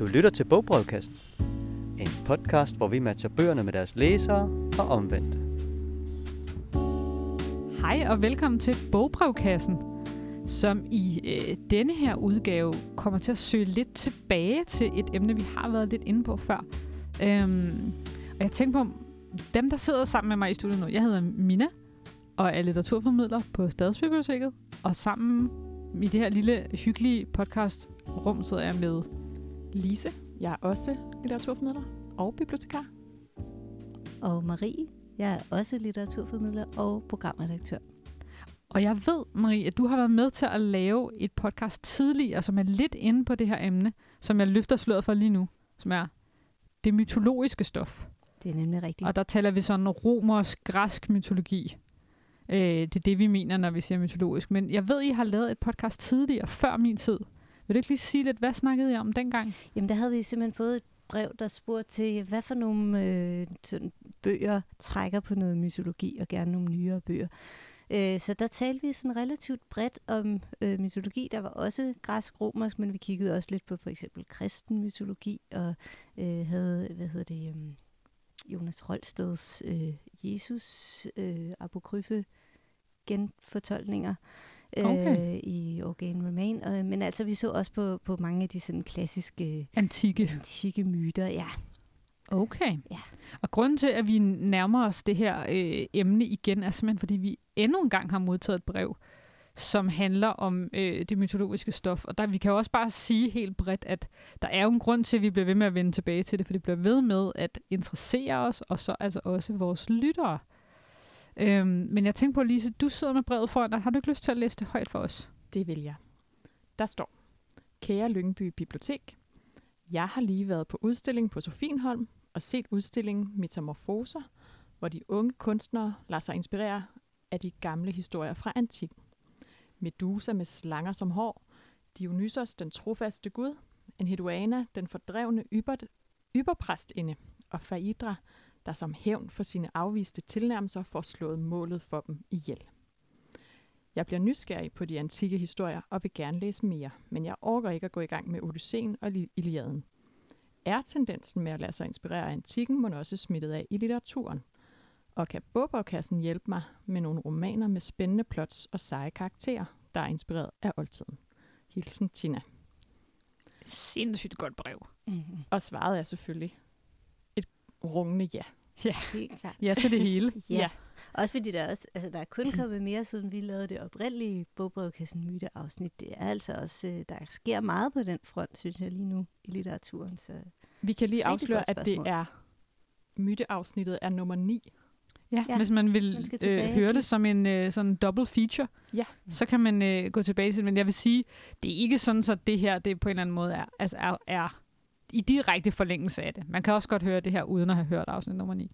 Du lytter til Bogbrevkassen. En podcast, hvor vi matcher bøgerne med deres læsere og omvendt. Hej og velkommen til Bogbrevkassen, som i øh, denne her udgave kommer til at søge lidt tilbage til et emne, vi har været lidt inde på før. Øhm, og jeg tænker på, dem der sidder sammen med mig i studiet nu, jeg hedder Mina, og er litteraturformidler på Stadsbiblioteket, og sammen i det her lille hyggelige podcast rum sidder jeg med Lise, jeg er også litteraturformidler og bibliotekar. Og Marie, jeg er også litteraturformidler og programredaktør. Og jeg ved, Marie, at du har været med til at lave et podcast tidligere, som er lidt inde på det her emne, som jeg løfter sløret for lige nu, som er det mytologiske stof. Det er nemlig rigtigt. Og der taler vi sådan romersk, græsk mytologi. Øh, det er det, vi mener, når vi siger mytologisk. Men jeg ved, I har lavet et podcast tidligere, før min tid. Vil du ikke lige sige lidt, hvad snakkede I om dengang? Jamen, der havde vi simpelthen fået et brev, der spurgte til, hvad for nogle øh, bøger trækker på noget mytologi, og gerne nogle nyere bøger. Øh, så der talte vi sådan relativt bredt om øh, mytologi. Der var også græsk-romersk, men vi kiggede også lidt på for eksempel kristen mytologi, og øh, havde, hvad hedder det, um, Jonas Rolsteds øh, Jesus øh, apokryfe genfortolkninger Okay. øh, i Organ Remain. Og, men altså, vi så også på, på mange af de sådan klassiske Antikke. antikke myter. Ja, Okay. Ja. Og grunden til, at vi nærmer os det her øh, emne igen, er simpelthen, fordi vi endnu en gang har modtaget et brev, som handler om øh, det mytologiske stof. Og der, vi kan jo også bare sige helt bredt, at der er jo en grund til, at vi bliver ved med at vende tilbage til det, for det bliver ved med at interessere os, og så altså også vores lyttere. Øhm, men jeg tænker på, Lise, du sidder med brevet foran dig. Har du ikke lyst til at læse det højt for os? Det vil jeg. Der står, Kære Lyngby Bibliotek, jeg har lige været på udstilling på Sofienholm og set udstillingen Metamorfoser, hvor de unge kunstnere lader sig inspirere af de gamle historier fra antikken. Medusa med slanger som hår, Dionysos den trofaste gud, en heduana, den fordrevne yber, yberpræstinde og Faidra, der som hævn for sine afviste tilnærmelser får slået målet for dem ihjel. Jeg bliver nysgerrig på de antikke historier og vil gerne læse mere, men jeg orker ikke at gå i gang med Odysseen og Li- Iliaden. Er tendensen med at lade sig inspirere af antikken, må også smittet af i litteraturen? Og kan Bogbrevkassen hjælpe mig med nogle romaner med spændende plots og seje karakterer, der er inspireret af oldtiden? Hilsen Tina. Sindssygt godt brev. mm-hmm. Og svaret er selvfølgelig rungende ja. helt klart. Ja til det hele. Ja. Ja. Også fordi der, også, altså, der er kun kommet mere, siden vi lavede det oprindelige Bogbrevkassen myte afsnit. Det er altså også, øh, der sker meget på den front, synes jeg lige nu i litteraturen. Så Vi kan lige afsløre, at det er myteafsnittet er nummer 9. Ja, ja, Ja, hvis man man vil skal øh, høre det som en øh, sådan double feature, Ja. så kan man øh, gå tilbage til det. Men jeg vil sige, det er ikke sådan, så det her det på en eller anden måde er, altså er, er i direkte forlængelse af det. Man kan også godt høre det her, uden at have hørt afsnit nummer 9.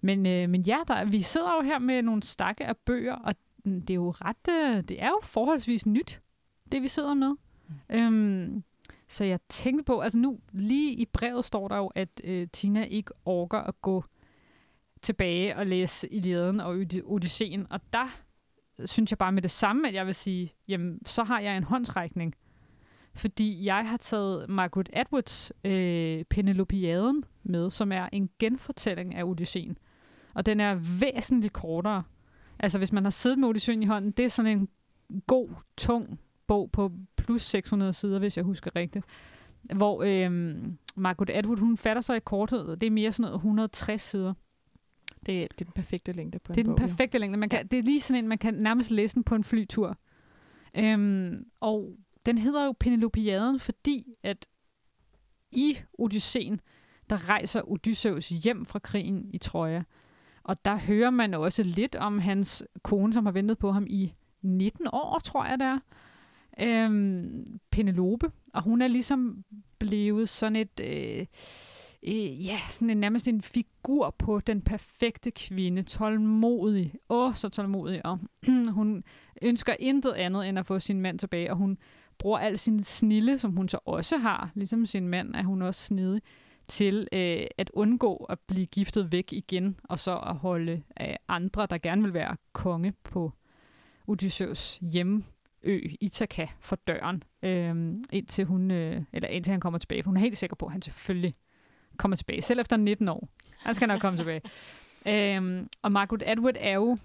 Men, øh, men ja, der, vi sidder jo her med nogle stakke af bøger, og mm, det er jo ret, øh, det er jo forholdsvis nyt, det vi sidder med. Mm. Øhm, så jeg tænkte på, altså nu lige i brevet står der jo, at øh, Tina ikke orker at gå tilbage og læse Iliaden og Ody- Odysseen, og der synes jeg bare med det samme, at jeg vil sige, jamen så har jeg en håndsrækning. Fordi jeg har taget Margaret Atwoods øh, Penelopiaden med, som er en genfortælling af Odysseen. Og den er væsentligt kortere. Altså hvis man har siddet med Odysseen i hånden, det er sådan en god, tung bog på plus 600 sider, hvis jeg husker rigtigt. Hvor øh, Margaret Atwood, hun fatter sig i korthed. Det er mere sådan noget 160 sider. Det, er- det er den perfekte længde på Det er en den bog. jo. perfekte længde. Man kan, Det er lige sådan en, man kan nærmest læse den på en flytur. Øhm, og den hedder jo Penelopiaden, fordi at i Odysseen, der rejser Odysseus hjem fra krigen i Troja. Og der hører man også lidt om hans kone, som har ventet på ham i 19 år, tror jeg det er. Øhm, Penelope. Og hun er ligesom blevet sådan et... Øh, øh, ja, sådan en, nærmest en figur på den perfekte kvinde, tålmodig, åh, så tålmodig, og hun ønsker intet andet end at få sin mand tilbage, og hun bruger al sin snille, som hun så også har, ligesom sin mand, er hun også snedig, til øh, at undgå at blive giftet væk igen, og så at holde øh, andre, der gerne vil være konge på Odysseus hjem ø, Ithaka, for døren, øh, indtil, hun, øh, eller indtil han kommer tilbage. For hun er helt sikker på, at han selvfølgelig kommer tilbage, selv efter 19 år. Han skal nok komme tilbage. Øhm, og Margaret Atwood er jo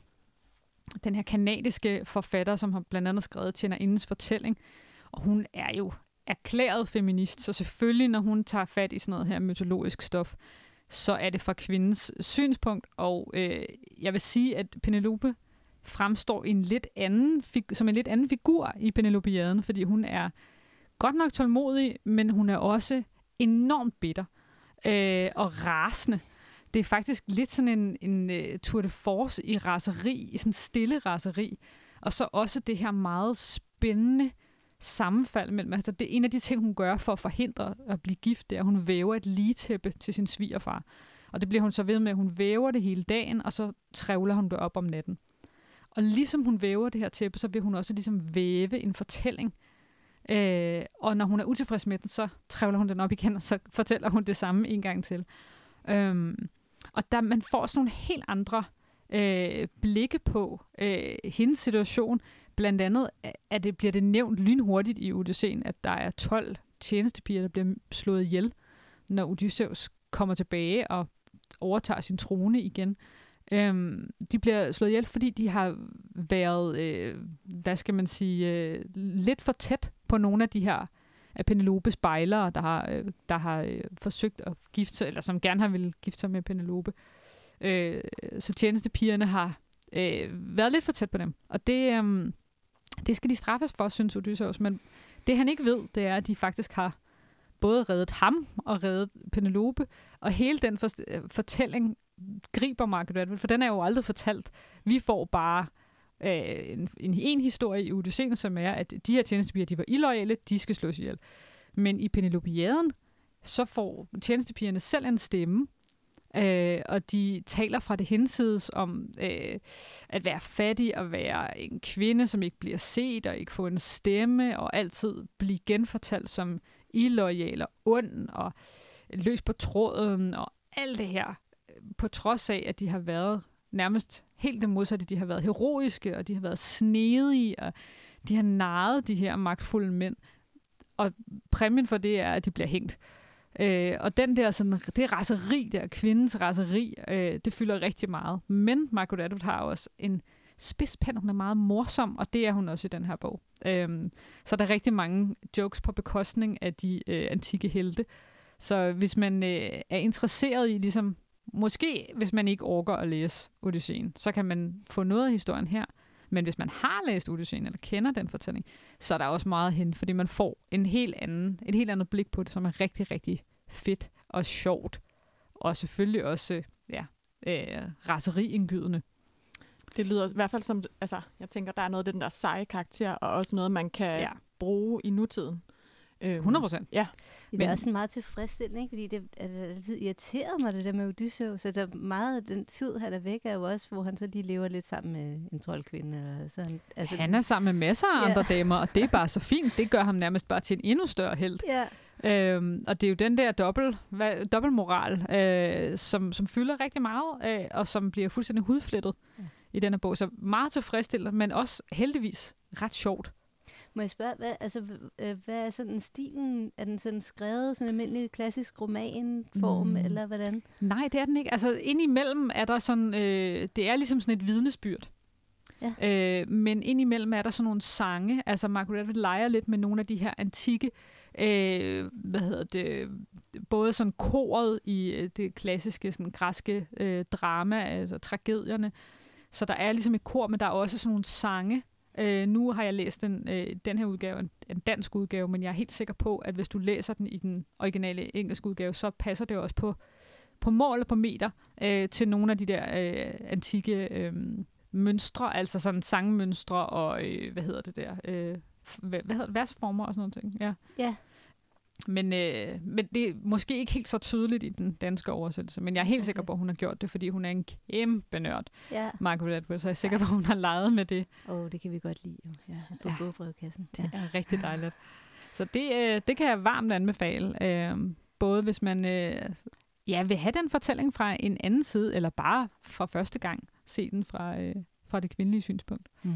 den her kanadiske forfatter, som har blandt andet skrevet Tjenerindens fortælling. Og hun er jo erklæret feminist, så selvfølgelig, når hun tager fat i sådan noget her mytologisk stof, så er det fra kvindens synspunkt. Og øh, jeg vil sige, at Penelope fremstår en lidt anden, som en lidt anden figur i Penelopiaden, fordi hun er godt nok tålmodig, men hun er også enormt bitter øh, og rasende. Det er faktisk lidt sådan en, en uh, tour de force i raseri, i sådan stille raseri. Og så også det her meget spændende sammenfald mellem, altså det er en af de ting, hun gør for at forhindre at blive gift, det er, at hun væver et ligetæppe til sin svigerfar. Og det bliver hun så ved med, at hun væver det hele dagen, og så trævler hun det op om natten. Og ligesom hun væver det her tæppe, så vil hun også ligesom væve en fortælling. Øh, og når hun er utilfreds med den, så trævler hun den op igen, og så fortæller hun det samme en gang til. Øhm, og der man får sådan nogle helt andre øh, blikke på øh, hendes situation. Blandt andet, at det bliver det nævnt lynhurtigt i Odysseen, at der er 12 tjenestepiger, der bliver slået ihjel, når Odysseus kommer tilbage og overtager sin trone igen. Øhm, de bliver slået ihjel, fordi de har været, øh, hvad skal man sige, øh, lidt for tæt på nogle af de her af Penelopes bejlere, der har, øh, der har øh, forsøgt at gifte sig, eller som gerne har ville gifte sig med Penelope. Øh, så tjenestepigerne har øh, været lidt for tæt på dem. Og det, øh, det skal de straffes for, synes Odysseus. Men det han ikke ved, det er, at de faktisk har både reddet ham og reddet Penelope. Og hele den for, øh, fortælling griber Margaret Atwood, for den er jo aldrig fortalt. Vi får bare øh, en, en, en historie i Odysseen, som er, at de her tjenestepiger, de var illoyale, de skal slås ihjel. Men i Penelopiaden, så får tjenestepigerne selv en stemme, øh, og de taler fra det hensides om øh, at være fattig og være en kvinde, som ikke bliver set og ikke får en stemme, og altid blive genfortalt som illoyal og ond og løs på tråden og alt det her, øh, på trods af, at de har været nærmest helt det modsatte. De har været heroiske, og de har været snedige, og de har naret de her magtfulde mænd. Og præmien for det er, at de bliver hængt. Øh, Øh, og den der sådan, det raseri der, kvindens raseri, øh, det fylder rigtig meget. Men Margaret Atwood har også en spidspand, hun er meget morsom, og det er hun også i den her bog. Øh, så der er rigtig mange jokes på bekostning af de øh, antikke helte. Så hvis man øh, er interesseret i ligesom Måske, hvis man ikke orker at læse Odysseen, så kan man få noget af historien her. Men hvis man har læst Odysseen, eller kender den fortælling, så er der også meget hen, fordi man får en helt anden, et helt andet blik på det, som er rigtig, rigtig fedt og sjovt. Og selvfølgelig også ja, øh, raseriindgydende. Det lyder i hvert fald som, altså, jeg tænker, der er noget af den der seje karakter, og også noget, man kan ja. bruge i nutiden. 100 øhm, procent. Ja. Det Men, er også meget tilfredsstillende, ikke? fordi det er altid irriteret mig, det der med Odysseus. Så der meget af den tid, han er væk, er jo også, hvor han så lige lever lidt sammen med en troldkvinde. Eller sådan. Altså, han er sammen med masser af ja. andre damer, og det er bare så fint. Det gør ham nærmest bare til en endnu større held. Ja. Øhm, og det er jo den der dobbelt, hva, dobbeltmoral, øh, som, som fylder rigtig meget, øh, og som bliver fuldstændig hudflettet ja. i denne bog. Så meget tilfredsstillende, men også heldigvis ret sjovt. Må jeg spørge, hvad, altså, øh, hvad er sådan stilen? Er den sådan skrevet sådan en almindelig klassisk romanform, mm. eller hvordan? Nej, det er den ikke. Altså, indimellem er der sådan, øh, det er ligesom sådan et vidnesbyrd. Ja. Øh, men indimellem er der sådan nogle sange. Altså, Margaret leger lidt med nogle af de her antikke øh, hvad hedder det, både sådan koret i øh, det klassiske sådan græske øh, drama, altså tragedierne. Så der er ligesom et kor, men der er også sådan nogle sange, Øh, nu har jeg læst den, øh, den her udgave, en, en dansk udgave, men jeg er helt sikker på, at hvis du læser den i den originale engelske udgave, så passer det også på, på mål og på meter øh, til nogle af de der øh, antikke øh, mønstre, altså sådan sangmønstre og, øh, hvad hedder det der, øh, hvad, hvad hedder det, versformer og sådan noget ting. Ja. ja. Men, øh, men det er måske ikke helt så tydeligt i den danske oversættelse, men jeg er helt okay. sikker på, at hun har gjort det, fordi hun er en kæmpe nørd, ja. Margaret Atwood, så jeg er sikker på, at hun har leget med det. Åh, oh, det kan vi godt lide jo, ja, på ja. bogbrevkassen. Ja. Det er rigtig dejligt. Så det, øh, det kan jeg varmt anbefale, øh, både hvis man øh, ja, vil have den fortælling fra en anden side, eller bare fra første gang se den fra, øh, fra det kvindelige synspunkt. Mm.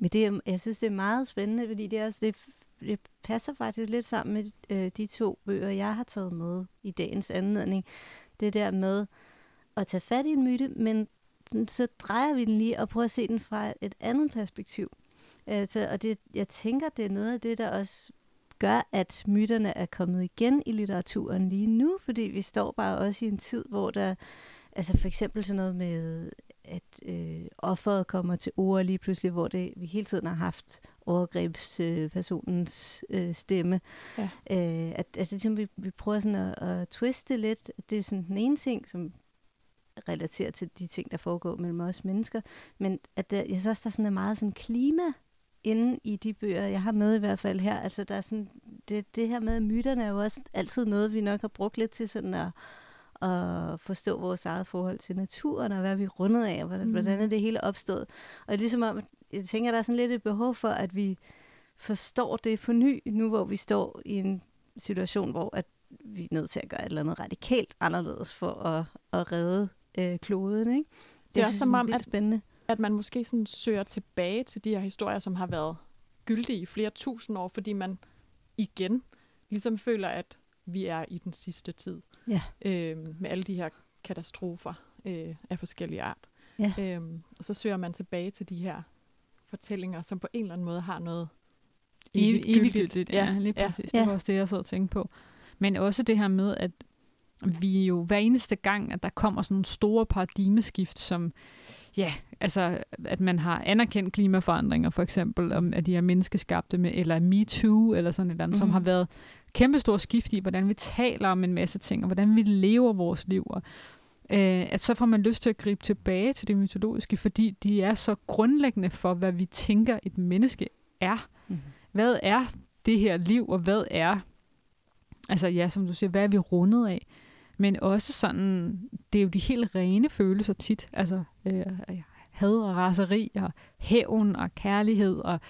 men det jeg synes, det er meget spændende, fordi det, er også, det, det passer faktisk lidt sammen med øh, de to bøger, jeg har taget med i dagens anledning. Det der med at tage fat i en myte, men så drejer vi den lige og prøver at se den fra et andet perspektiv. Altså, og det, jeg tænker, det er noget af det, der også gør, at myterne er kommet igen i litteraturen lige nu, fordi vi står bare også i en tid, hvor der, altså for eksempel sådan noget med, at øh, offeret kommer til ord lige pludselig, hvor det, vi hele tiden har haft overgrebspersonens øh, stemme. Ja. Øh, at, altså, ligesom vi, vi prøver sådan at, at twiste lidt. Det er sådan den ene ting, som relaterer til de ting, der foregår mellem os mennesker. Men at der, jeg synes også, der er sådan meget sådan klima inde i de bøger, jeg har med i hvert fald her. Altså, der er sådan, det, det her med myterne er jo også altid noget, vi nok har brugt lidt til sådan at, at forstå vores eget forhold til naturen, og hvad er vi rundet af, og hvordan, mm. hvordan er det hele opstået. Og er ligesom om, jeg tænker, der er sådan lidt et behov for, at vi forstår det på ny, nu hvor vi står i en situation, hvor at vi er nødt til at gøre et eller andet radikalt anderledes for at, at redde øh, kloden. Ikke? Det, det er også som om, at, spændende. at man måske sådan søger tilbage til de her historier, som har været gyldige i flere tusind år, fordi man igen ligesom føler, at vi er i den sidste tid. Ja. Øh, med alle de her katastrofer øh, af forskellige art. Ja. Øh, og så søger man tilbage til de her fortællinger, som på en eller anden måde har noget eviggyldigt. Ja, ja, lige præcis. Ja. Det var også det, jeg sad og tænkte på. Men også det her med, at vi jo hver eneste gang, at der kommer sådan nogle store paradigmeskift, som ja, altså at man har anerkendt klimaforandringer for eksempel, om at de er menneskeskabte med, eller MeToo, eller sådan et eller andet, mm. som har været kæmpestor skift i, hvordan vi taler om en masse ting, og hvordan vi lever vores liv. Og, øh, at så får man lyst til at gribe tilbage til det mytologiske, fordi de er så grundlæggende for, hvad vi tænker, et menneske er. Mm. Hvad er det her liv, og hvad er, altså ja, som du siger, hvad er vi rundet af? Men også sådan, det er jo de helt rene følelser tit, altså øh, had og raseri og hævn og kærlighed og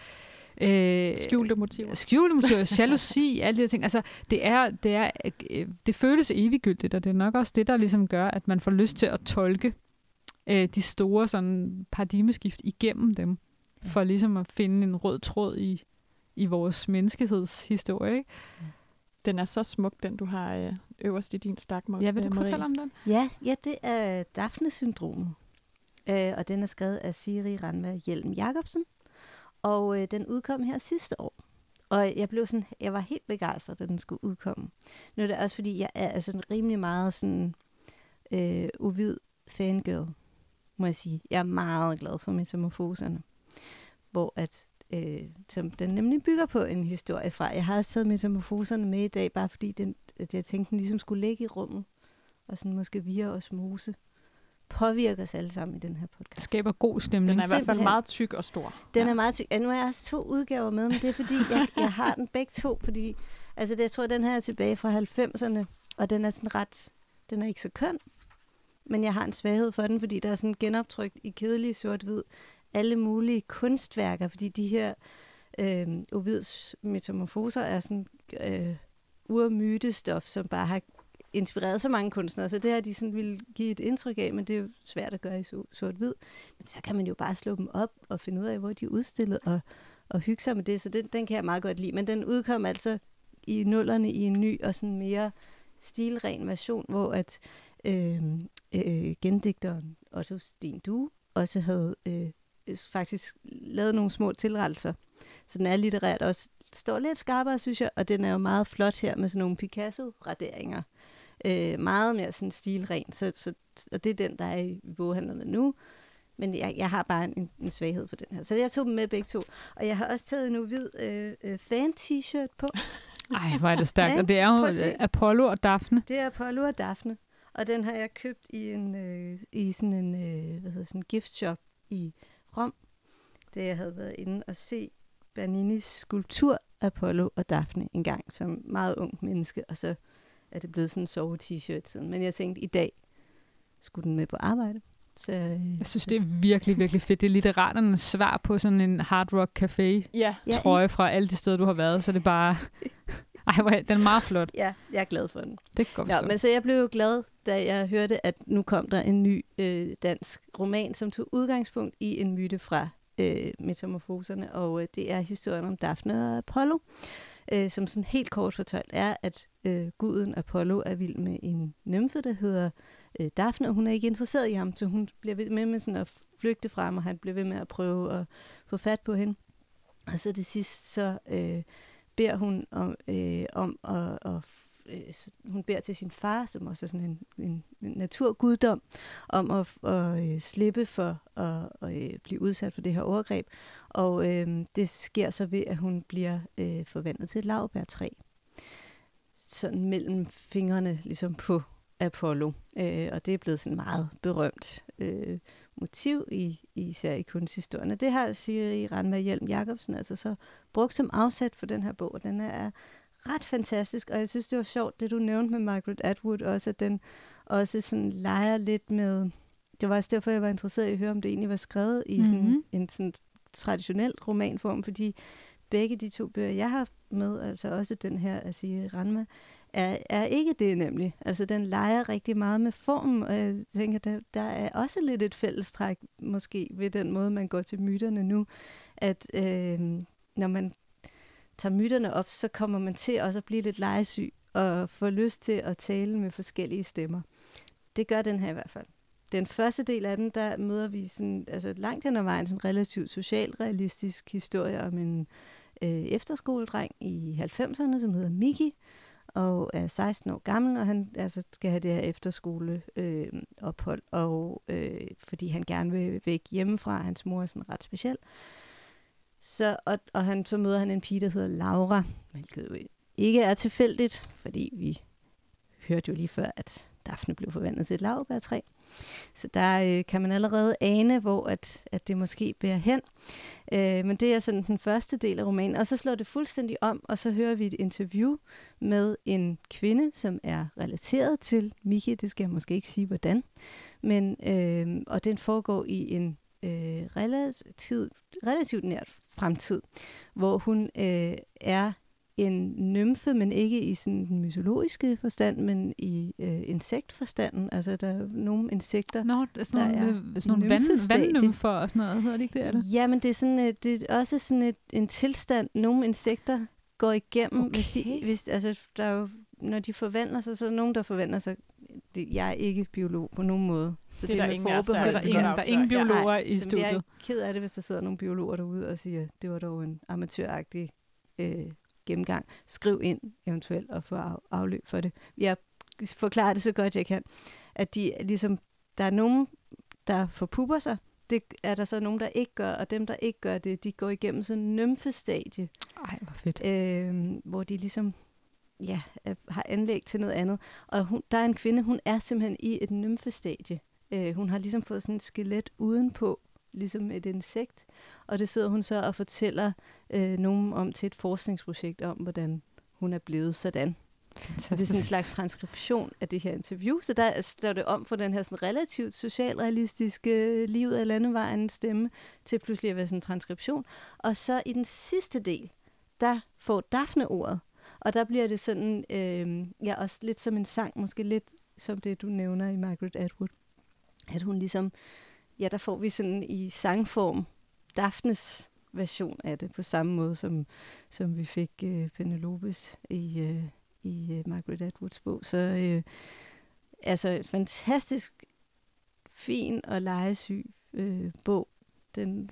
Øh, skjulte motiver. Skjulte motiver, jalousi, alle de her ting. Altså, det, er, det, er, øh, det føles eviggyldigt, og det er nok også det, der ligesom gør, at man får lyst til at tolke øh, de store sådan, paradigmeskift igennem dem, ja. for ligesom at finde en rød tråd i, i vores menneskehedshistorie. Ikke? Den er så smuk, den du har øh, øverst i din stak, Ja, vil du kunne fortælle om den? Ja, ja det er Daphne-syndromet. Øh, og den er skrevet af Siri Ranva Hjelm Jacobsen. Og øh, den udkom her sidste år. Og jeg blev sådan, jeg var helt begejstret, da den skulle udkomme. Nu er det også, fordi jeg er altså rimelig meget sådan øh, uvid fangirl, må jeg sige. Jeg er meget glad for metamorfoserne. Hvor at, øh, som den nemlig bygger på en historie fra. Jeg har også taget metamorfoserne med i dag, bare fordi den, at jeg tænkte, den ligesom skulle ligge i rummet. Og sådan måske via osmose påvirker os alle sammen i den her podcast. Skaber god stemning. Den er i hvert fald meget tyk og stor. Den ja. er meget tyk. Ja, nu har jeg også to udgaver med, men det er fordi, jeg, jeg har den begge to, fordi altså det, jeg tror, den her er tilbage fra 90'erne, og den er sådan ret, den er ikke så køn, men jeg har en svaghed for den, fordi der er sådan genoptrykt i kedelig sort-hvid alle mulige kunstværker, fordi de her øh, Ovids metamorfoser er sådan øh, urmytestof, som bare har inspireret så mange kunstnere, så det har de sådan ville give et indtryk af, men det er jo svært at gøre i sort-hvid. Men så kan man jo bare slå dem op og finde ud af, hvor de er udstillet, og, og hygge sig med det, så den, den kan jeg meget godt lide. Men den udkom altså i nullerne i en ny og sådan mere stilren version, hvor at øh, øh, gendigteren Otto Sten Du også havde øh, faktisk lavet nogle små tilrettelser. Så den er litterært også står lidt skarpere, synes jeg, og den er jo meget flot her med sådan nogle Picasso-raderinger øh, meget mere sådan stilren, så, så, og det er den, der er i boghandlerne nu. Men jeg, jeg har bare en, en svaghed for den her. Så jeg tog dem med begge to. Og jeg har også taget en hvid øh, øh, fan-t-shirt på. Ej, hvor er det stærkt. Og det er jo øh, Apollo og Daphne. Det er Apollo og Daphne. Og den har jeg købt i en øh, i sådan en øh, hvad hedder sådan gift shop i Rom, da jeg havde været inde og se Berninis skulptur Apollo og Daphne en gang som meget ung menneske, og så er det blevet sådan en sove-t-shirt siden. Men jeg tænkte, i dag skulle den med på arbejde. Så, øh, jeg synes, det er virkelig, virkelig fedt. Det er litteraternes svar på sådan en hard rock café ja. trøje fra alle de steder, du har været. Så det er bare... Ej, den er meget flot. Ja, jeg er glad for den. Det kan ja, men så jeg blev jo glad, da jeg hørte, at nu kom der en ny øh, dansk roman, som tog udgangspunkt i en myte fra øh, metamorfoserne, og øh, det er historien om Daphne og Apollo, øh, som sådan helt kort fortalt er, at øh, guden Apollo er vild med en nymfe, der hedder øh, Daphne, og hun er ikke interesseret i ham, så hun bliver ved med, med sådan at flygte fra ham, og han bliver ved med at prøve at få fat på hende. Og så det sidst, så øh, beder hun om, øh, om at, at øh, hun beder til sin far, som også er sådan en, en, naturguddom, om at, at øh, slippe for at, at øh, blive udsat for det her overgreb. Og øh, det sker så ved, at hun bliver øh, forvandlet til et lavbærtræ. Sådan mellem fingrene, ligesom på Apollo. Øh, og det er blevet sådan meget berømt øh, motiv, i, især i kunsthistorien. Og det har Siri Randberg Hjelm Jacobsen altså så brugt som afsæt for den her bog. Og den er ret fantastisk, og jeg synes, det var sjovt, det du nævnte med Margaret Atwood også, at den også sådan leger lidt med... Det var også derfor, jeg var interesseret i at høre, om det egentlig var skrevet i mm-hmm. sådan en sådan traditionel romanform, fordi begge de to bøger, jeg har med, altså også den her at sige Ranma, er, er ikke det nemlig. Altså den leger rigtig meget med formen, og jeg tænker, der, der er også lidt et fællestræk måske ved den måde, man går til myterne nu, at øh, når man tager myterne op, så kommer man til også at blive lidt legesyg og få lyst til at tale med forskellige stemmer. Det gør den her i hvert fald. Den første del af den, der møder vi sådan, altså langt hen ad vejen en relativt socialrealistisk historie om en øh, efterskoledreng i 90'erne, som hedder Miki, og er 16 år gammel, og han altså, skal have det her efterskole øh, ophold, og øh, fordi han gerne vil væk hjemmefra, hans mor er sådan ret speciel. Så, og, og han, så møder han en pige, der hedder Laura, hvilket jo ikke er tilfældigt, fordi vi hørte jo lige før, at Daphne blev forvandlet til et lavbærtræ. Så der øh, kan man allerede ane, hvor at, at det måske bærer hen. Øh, men det er sådan den første del af romanen. Og så slår det fuldstændig om, og så hører vi et interview med en kvinde, som er relateret til Miki. Det skal jeg måske ikke sige, hvordan. Men, øh, og den foregår i en øh, relativt, relativt nært fremtid, hvor hun øh, er en nymfe, men ikke i sådan den mytologiske forstand, men i øh, insektforstanden. Altså, der er nogle insekter, Nå, det er sådan nogle, er sådan nogle vand, vandnymfer og sådan noget, hedder det ikke det? Eller? Ja, men det er, sådan, et, det er også sådan et, en tilstand, nogle insekter går igennem. Okay. Hvis de, hvis, altså, der er jo, når de forvandler sig, så er der nogen, der forvandler sig. Det, jeg er ikke biolog på nogen måde. Så det, det er der ingen, der, der, er ingen, der er ingen biologer ja, i studiet. Jeg er ked af det, hvis der sidder nogle biologer derude og siger, det var dog en amatøragtig øh, gennemgang. Skriv ind eventuelt og få af, afløb for det. Jeg forklarer det så godt, jeg kan. At de ligesom, der er nogen, der forpupper sig. Det er der så nogen, der ikke gør, og dem, der ikke gør det, de går igennem sådan en nymfestadie. Ej, hvor fedt. Øh, hvor de ligesom ja, har anlæg til noget andet. Og hun, der er en kvinde, hun er simpelthen i et nymfestadie. Øh, hun har ligesom fået sådan et skelet udenpå, ligesom et insekt. Og det sidder hun så og fortæller øh, nogen om til et forskningsprojekt om, hvordan hun er blevet sådan. Så det er sådan en slags transkription af det her interview. Så der står det om for den her sådan relativt socialrealistiske livet af landevejen stemme, til pludselig at være sådan en transkription. Og så i den sidste del, der får Daphne ordet. Og der bliver det sådan, øh, ja, også lidt som en sang, måske lidt som det, du nævner i Margaret Atwood. At hun ligesom, ja, der får vi sådan i sangform Daphnes version af det, på samme måde som, som vi fik øh, Penelopes i, øh, i øh, Margaret Atwoods bog. Så øh, altså fantastisk fin og legesyg øh, bog. Den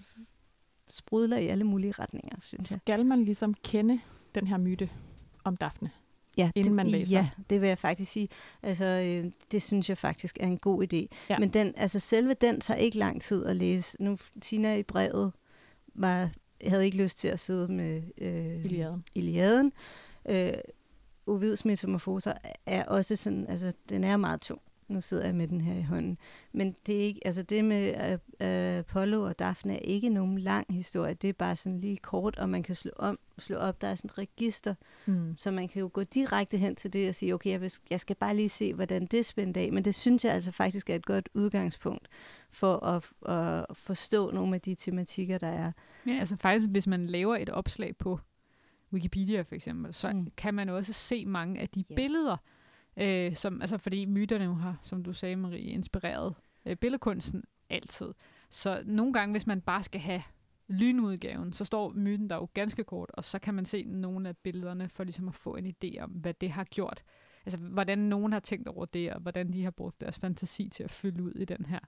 sprudler i alle mulige retninger, synes jeg. Skal man ligesom kende den her myte om Daphne? Ja, inden det, man læser. Ja, det vil jeg faktisk sige. Altså, øh, det synes jeg faktisk er en god idé. Ja. Men den, altså, selve den tager ikke lang tid at læse. Nu, Tina i brevet var, havde ikke lyst til at sidde med øh, Iliaden. Iliaden. Øh, Ovids metamorfoser er også sådan, altså, den er meget tung. Nu sidder jeg med den her i hånden. Men det er ikke, altså det med Apollo og Daphne er ikke nogen lang historie. Det er bare sådan lige kort, og man kan slå, om, slå op. Der er sådan et register, mm. så man kan jo gå direkte hen til det og sige, okay, jeg, vil, jeg skal bare lige se, hvordan det spænder af. Men det synes jeg altså faktisk er et godt udgangspunkt for at, at forstå nogle af de tematikker, der er. Ja, altså faktisk, hvis man laver et opslag på Wikipedia for eksempel, så mm. kan man også se mange af de yeah. billeder, Øh, som, altså fordi myterne jo har, som du sagde Marie, inspireret øh, billedkunsten altid. Så nogle gange, hvis man bare skal have lynudgaven, så står myten der jo ganske kort, og så kan man se nogle af billederne for ligesom at få en idé om, hvad det har gjort. Altså, hvordan nogen har tænkt over det, og hvordan de har brugt deres fantasi til at fylde ud i den her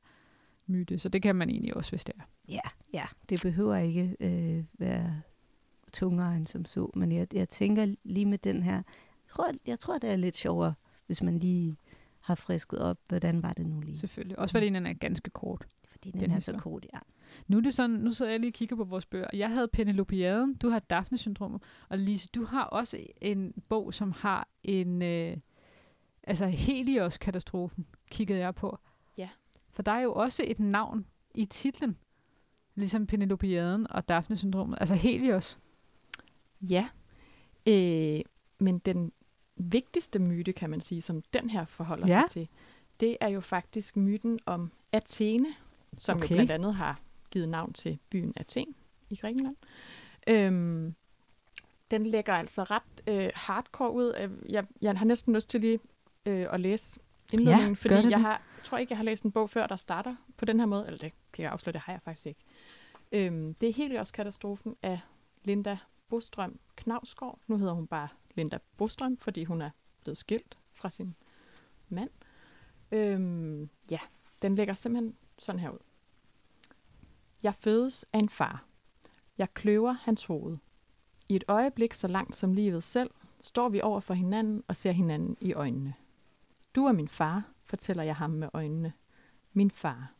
myte. Så det kan man egentlig også, hvis det er. Ja, ja, det behøver ikke øh, være tungere end som så, men jeg, jeg tænker lige med den her, jeg tror, jeg tror, det er lidt sjovere, hvis man lige har frisket op, hvordan var det nu lige. Selvfølgelig. Også fordi den er ganske kort. Fordi den, den er så kort, ja. Nu er det sådan, nu sidder jeg lige og kigger på vores bøger. Jeg havde Penelopiaden, du har Daphne-syndromet, og Lise, du har også en bog, som har en, øh, altså Helios-katastrofen, kiggede jeg på. Ja. For der er jo også et navn i titlen, ligesom Penelopiaden og Daphne-syndromet, altså Helios. Ja, øh, men den vigtigste myte, kan man sige, som den her forholder Ja. sig til, det er jo faktisk myten om Athene, som okay. Jo blandt andet har givet navn til byen Athen i Grækenland. Øhm, den lægger altså ret øh, hardcore ud. Øh, Jeg, jeg har næsten lyst til lige øh, at læse indledningen, gør fordi jeg det. har, tror ikke, jeg har læst en bog før, der starter på den her måde. Eller det kan jeg afsløre, det har jeg faktisk ikke. Øhm, det er Helios-katastrofen af Linda Bostrøm Knavsgaard. Nu hedder hun bare Linda Bostrøm, fordi hun er blevet skilt fra sin mand. Øhm, ja, den lægger simpelthen sådan her ud. Jeg fødes af en far. Jeg kløver hans hoved. I et øjeblik så langt som livet selv, står vi over for hinanden og ser hinanden i øjnene. Du er min far, fortæller jeg ham med øjnene. Min far.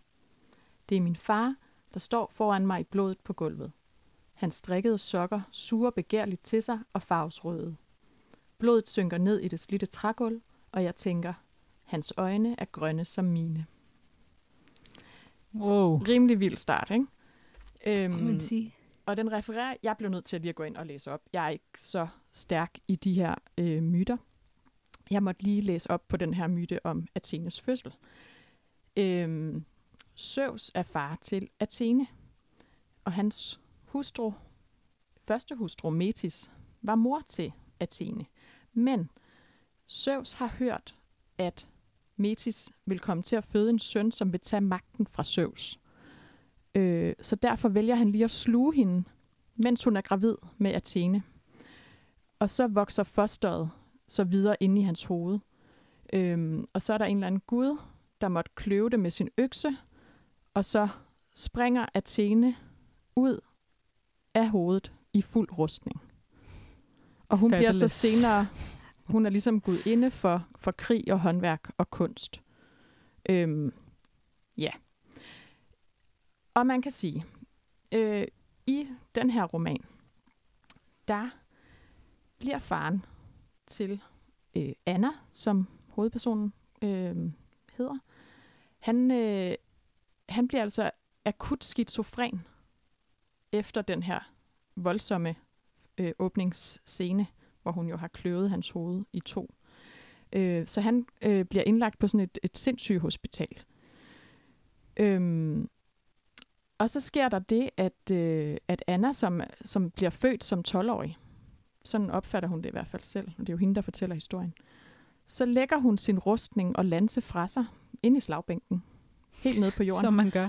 Det er min far, der står foran mig i blodet på gulvet. Han strikkede sokker suger begærligt til sig og farves røde. Blodet synker ned i det slidte trægulv, og jeg tænker, hans øjne er grønne som mine. Wow. Rimelig vild start, ikke? Øhm, man sige. og den refererer, jeg blev nødt til at lige gå ind og læse op. Jeg er ikke så stærk i de her øh, myter. Jeg måtte lige læse op på den her myte om Athenes fødsel. Øhm, Zeus er far til Athene, og hans hustru, første hustru Metis, var mor til Athene. Men Zeus har hørt, at Metis vil komme til at føde en søn, som vil tage magten fra Zeus. Øh, så derfor vælger han lige at sluge hende, mens hun er gravid med Athene. Og så vokser fosteret så videre inde i hans hoved. Øhm, og så er der en eller anden gud, der måtte kløve det med sin økse, og så springer Athene ud af hovedet i fuld rustning. Og hun bliver så Fabulous. senere, hun er ligesom gudinde for, for krig og håndværk og kunst. Øhm, ja. Og man kan sige, øh, i den her roman, der bliver faren til øh, Anna, som hovedpersonen øh, hedder. Han, øh, han bliver altså akut skizofren efter den her voldsomme øh, åbningsscene, hvor hun jo har kløvet hans hoved i to. Øh, så han øh, bliver indlagt på sådan et, et sindssygehospital. Øhm, og så sker der det, at, øh, at Anna, som, som bliver født som 12-årig, sådan opfatter hun det i hvert fald selv, og det er jo hende, der fortæller historien, så lægger hun sin rustning og lanse fra sig ind i slagbænken, helt nede på jorden. Som man gør.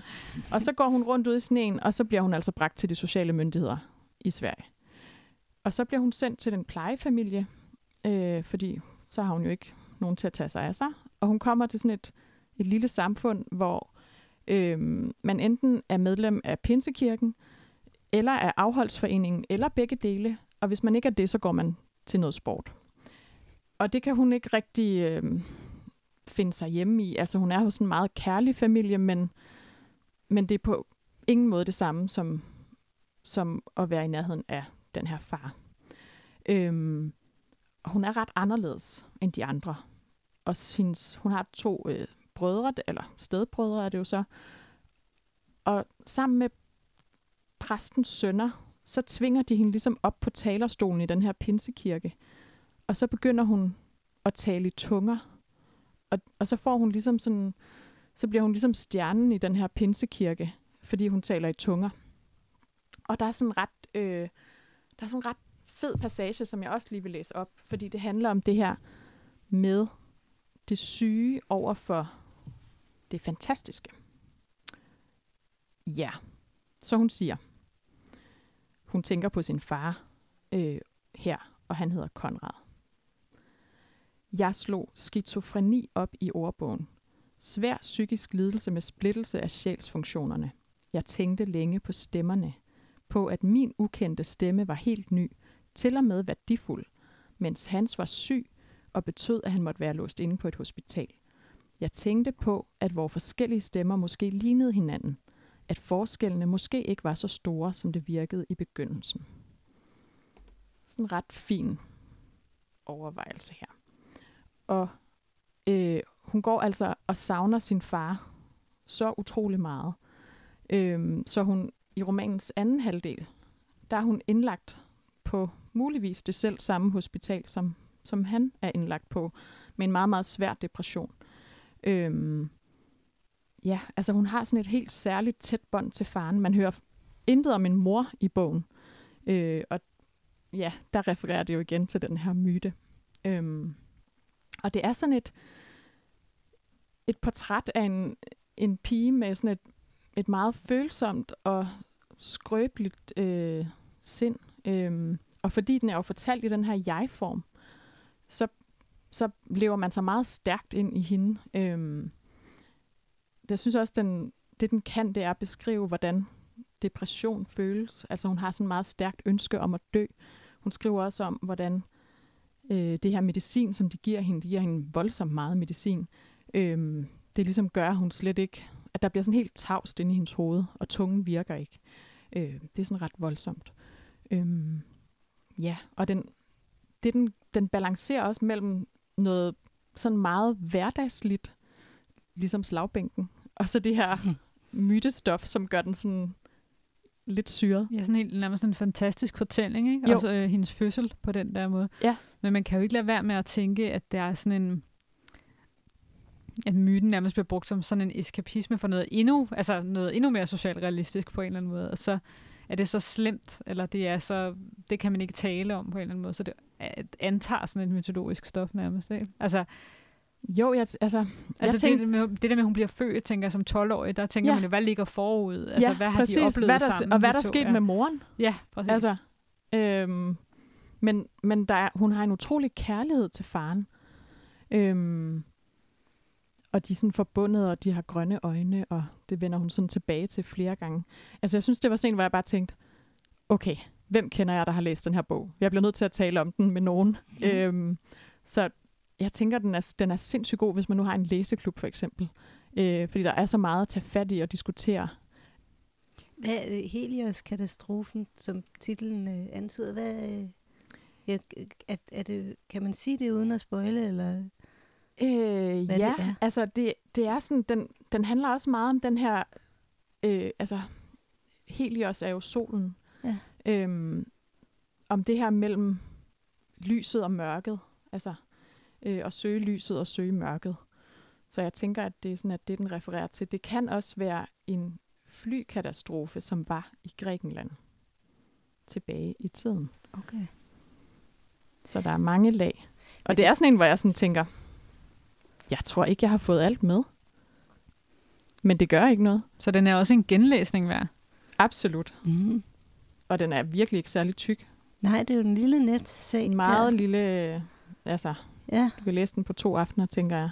Og så går hun rundt ud i sneen, og så bliver hun altså bragt til de sociale myndigheder i Sverige. Og så bliver hun sendt til den plejefamilie, øh, fordi så har hun jo ikke nogen til at tage sig af sig. Og hun kommer til sådan et, et lille samfund, hvor øh, man enten er medlem af Pinsekirken, eller af afholdsforeningen, eller begge dele. Og hvis man ikke er det, så går man til noget sport. Og det kan hun ikke rigtig øh, finde sig hjemme i. Altså hun er hos en meget kærlig familie, men, men det er på ingen måde det samme som, som at være i nærheden af den her far. Øhm, og hun er ret anderledes end de andre. Og hendes, hun har to øh, brødre, eller stedbrødre er det jo så. Og sammen med præstens sønner, så tvinger de hende ligesom op på talerstolen i den her pinsekirke. Og så begynder hun at tale i tunger. Og, og så får hun ligesom sådan, så bliver hun ligesom stjernen i den her pinsekirke, fordi hun taler i tunger. Og der er sådan ret, øh, der er sådan en ret fed passage, som jeg også lige vil læse op, fordi det handler om det her med det syge over for det fantastiske. Ja, så hun siger, Hun tænker på sin far øh, her, og han hedder Konrad. Jeg slog skizofreni op i ordbogen. Svær psykisk lidelse med splittelse af sjælsfunktionerne. Jeg tænkte længe på stemmerne. På at min ukendte stemme var helt ny, til og med værdifuld, mens hans var syg og betød, at han måtte være låst inde på et hospital. Jeg tænkte på, at vores forskellige stemmer måske lignede hinanden. At forskellene måske ikke var så store, som det virkede i begyndelsen. Sådan en ret fin overvejelse her. Og øh, hun går altså og savner sin far så utrolig meget. Øh, så hun i romanens anden halvdel, der er hun indlagt på muligvis det selv samme hospital, som, som han er indlagt på, med en meget, meget svær depression. Øhm, ja, altså hun har sådan et helt særligt tæt bånd til faren. Man hører intet om en mor i bogen. Øh, og ja, der refererer det jo igen til den her myte. Øhm, og det er sådan et, et portræt af en, en pige med sådan et, et meget følsomt og skrøbeligt øh, sind. Øh, og fordi den er jo fortalt i den her jeg-form, så, så lever man så meget stærkt ind i hende. Øh, jeg synes også, den, det den kan, det er at beskrive, hvordan depression føles. Altså hun har sådan meget stærkt ønske om at dø. Hun skriver også om, hvordan øh, det her medicin, som de giver hende, de giver hende voldsomt meget medicin. øh, det ligesom gør, at hun slet ikke, at der bliver sådan helt tavst inde i hendes hoved, og tungen virker ikke. Øh, det er sådan ret voldsomt. Øhm, ja, og den, det, den, den balancerer også mellem noget sådan meget hverdagsligt, ligesom slagbænken, og så det her mm. mytestof, som gør den sådan lidt syret. Ja, sådan helt nærmest en fantastisk fortælling, ikke? Jo. Også øh, hendes fødsel på den der måde. Ja. Men man kan jo ikke lade være med at tænke, at der er sådan en at myten nærmest bliver brugt som sådan en eskapisme for noget endnu, altså noget endnu mere socialt realistisk på en eller anden måde. Og så er det så slemt, eller det er så, det kan man ikke tale om på en eller anden måde, så det antager sådan et mytologisk stof nærmest, ikke? Altså, jo, jeg, altså... altså jeg tænkte, det, med, det der med, at hun bliver født, tænker som 12-årig, der tænker ja. man jo, hvad ligger forud? Altså, ja, hvad har præcis. de oplevet hvad der, sammen? Og hvad der er sket ja. med moren. Ja, præcis. Altså, øhm, men men der er, hun har en utrolig kærlighed til faren. Øhm, og de er sådan forbundet, og de har grønne øjne, og det vender hun sådan tilbage til flere gange. Altså, jeg synes, det var sådan en, hvor jeg bare tænkte, okay, hvem kender jeg, der har læst den her bog? Jeg bliver nødt til at tale om den med nogen. Mm. Øhm, så jeg tænker, den er, den er sindssygt god, hvis man nu har en læseklub, for eksempel. Øh, fordi der er så meget at tage fat i og diskutere. Hvad er det? Helios-katastrofen, som titlen øh, antyder? Hvad, øh, er, er det, kan man sige det uden at spoile, eller... Øh, ja, det altså det, det er sådan, den, den handler også meget om den her, øh, altså Helios er jo solen, ja. øhm, om det her mellem lyset og mørket, altså øh, at søge lyset og søge mørket. Så jeg tænker, at det er sådan, at det, den refererer til. Det kan også være en flykatastrofe, som var i Grækenland tilbage i tiden. Okay. Så der er mange lag. Og det er sådan en, hvor jeg sådan tænker, jeg tror ikke, jeg har fået alt med. Men det gør ikke noget. Så den er også en genlæsning værd? Absolut. Mm. Og den er virkelig ikke særlig tyk. Nej, det er jo en lille net sag. En meget der. lille, altså, ja. du kan læse den på to aftener, tænker jeg.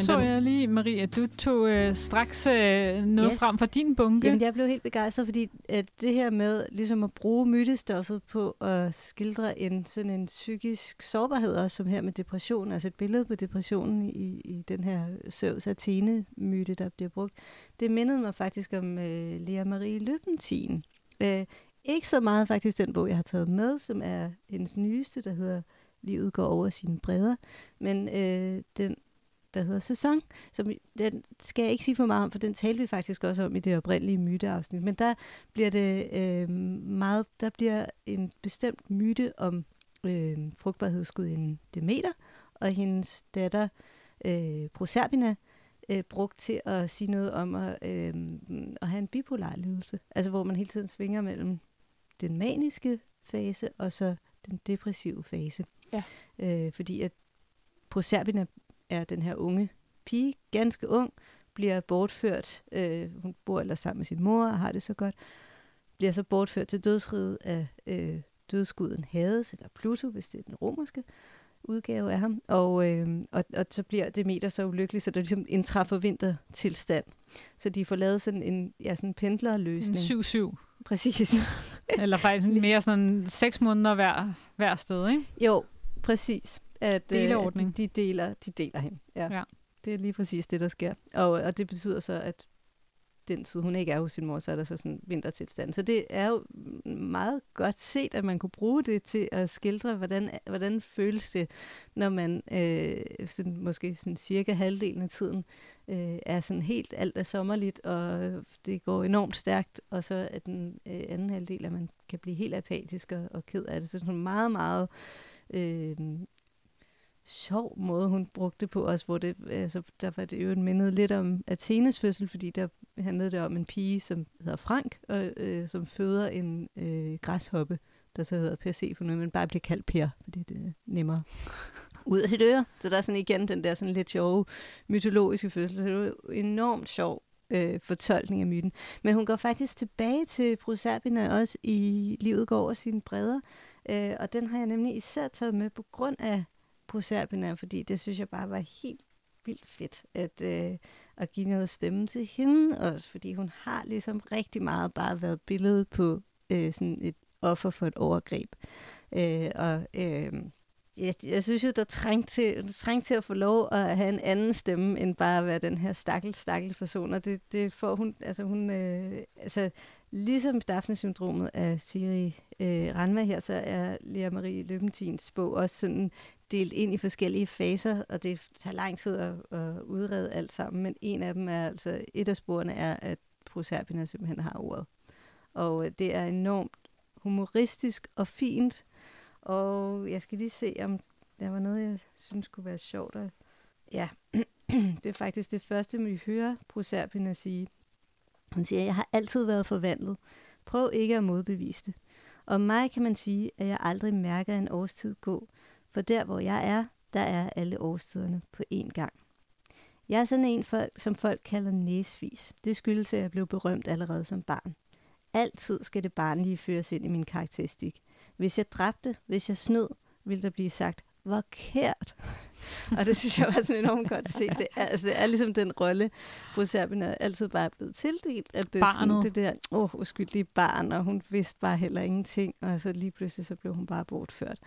Men så den... jeg lige, Marie, at du tog øh, straks øh, noget ja. frem fra din bunke. Jamen, jeg blev helt begejstret, fordi at det her med ligesom at bruge mytestoffet på at skildre en sådan en psykisk sårbarhed, også som her med depression, altså et billede på depressionen i, i den her Søvs Athene-myte, der bliver brugt, det mindede mig faktisk om øh, Lea Marie Løbentin. Øh, ikke så meget faktisk den bog, jeg har taget med, som er hendes nyeste, der hedder Livet går over sine bredder, men øh, den der hedder Sæson. Som, den skal jeg ikke sige for meget om, for den talte vi faktisk også om i det oprindelige myteafsnit. Men der bliver det øh, meget, der bliver en bestemt myte om øh, frugtbarhedsgudinden Demeter og hendes datter øh, Proserpina øh, brugt til at sige noget om at, øh, at have en bipolar lidelse. Altså hvor man hele tiden svinger mellem den maniske fase og så den depressive fase. Ja. Øh, fordi at Proserpina er den her unge pige, ganske ung, bliver bortført. Øh, hun bor ellers sammen med sin mor og har det så godt. Bliver så bortført til dødsriget af øh, dødsguden Hades, eller Pluto, hvis det er den romerske udgave af ham. Og, øh, og, og så bliver Demeter så ulykkelig, så der ligesom indtræffer vintertilstand. Så de får lavet sådan en ja, sådan pendlerløsning. En 7-7. Præcis. Eller faktisk mere sådan 6 måneder hver, hver sted, ikke? Jo, præcis. At, øh, at de, Deleordning. de, deler, de deler hende. Ja. Ja. Det er lige præcis det, der sker. Og, og det betyder så, at den tid, hun ikke er hos sin mor, så er der så sådan vintertilstand. Så det er jo meget godt set, at man kunne bruge det til at skildre, hvordan, hvordan føles det, når man øh, sådan, måske sådan cirka halvdelen af tiden øh, er sådan helt, alt er sommerligt, og det går enormt stærkt, og så er den øh, anden halvdel, at man kan blive helt apatisk og, og ked af det. Så sådan meget, meget øh, sjov måde, hun brugte det på os, hvor det, altså, der var det jo mindet lidt om Athenes fødsel, fordi der handlede det om en pige, som hedder Frank, og øh, som føder en øh, græshoppe, der så hedder Persephone, men bare bliver kaldt Per, fordi det er nemmere ud af sit øre. Så der er sådan igen den der sådan lidt sjove mytologiske fødsel. Så det er jo enormt sjov øh, fortolkning af myten. Men hun går faktisk tilbage til Proserpina også i Livet går over sine bredder. Øh, og den har jeg nemlig især taget med på grund af Proserpina, fordi det synes jeg bare var helt vildt fedt at, øh, at give noget stemme til hende, også fordi hun har ligesom rigtig meget bare været billedet på øh, sådan et offer for et overgreb. Øh, og øh, jeg, jeg synes jo, der trængte til, trængte til at få lov at have en anden stemme, end bare at være den her stakkels, stakkels person. Og det, det får hun, altså hun, øh, altså ligesom Daphne-syndromet af Siri øh, Ranma her, så er Lea Marie Løbentins bog også sådan delt ind i forskellige faser, og det tager lang tid at, at udrede alt sammen, men en af dem er altså, et af sporene er, at Proserpina simpelthen har ordet. Og øh, det er enormt humoristisk og fint, og jeg skal lige se, om der var noget, jeg synes kunne være sjovt. At... Ja, det er faktisk det første, vi hører Proserpina sige. Hun siger, jeg har altid været forvandlet. Prøv ikke at modbevise det. Om mig kan man sige, at jeg aldrig mærker en årstid gå, for der hvor jeg er, der er alle årstiderne på én gang. Jeg er sådan en, folk, som folk kalder næsvis. Det skyldes, at jeg blev berømt allerede som barn. Altid skal det barnlige føres ind i min karakteristik. Hvis jeg dræbte, hvis jeg snød, ville der blive sagt, hvor kært og det synes jeg var sådan enormt godt set. Det er, altså, det er ligesom den rolle, Proserpina er altid bare er blevet tildelt. At det er sådan, Barnet. det der, åh, oh, uskyldige barn, og hun vidste bare heller ingenting, og så lige pludselig så blev hun bare bortført.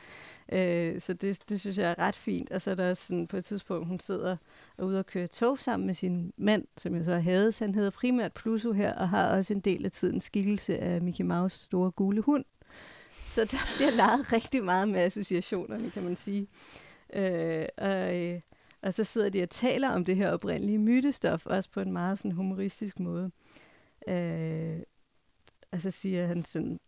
Øh, så det, det synes jeg er ret fint. Og så er der også sådan, på et tidspunkt, hun sidder og ude og køre tog sammen med sin mand, som jo så havde. Så han hedder primært Pluto her, og har også en del af tiden skikkelse af Mickey Mouse store gule hund. Så der bliver leget rigtig meget med associationerne, kan man sige. Øh, og, øh, og så sidder de og taler om det her oprindelige mytestof, også på en meget sådan humoristisk måde. Øh, og så siger han sådan,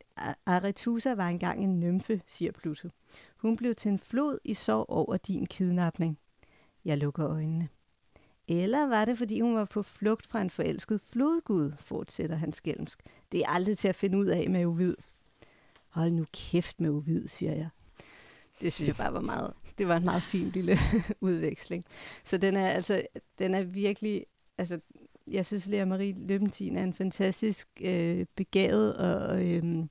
Aretusa var engang en nymfe, siger Pluto. Hun blev til en flod i sorg over din kidnapning. Jeg lukker øjnene. Eller var det, fordi hun var på flugt fra en forelsket flodgud, fortsætter han skælmsk. Det er aldrig til at finde ud af med uvid. Hold nu kæft med uvid, siger jeg. Det synes jeg bare var meget, det var en meget fin lille udveksling. Så den er altså, den er virkelig, altså, jeg synes, Lea Marie Løbentin er en fantastisk øh, begavet, og øhm,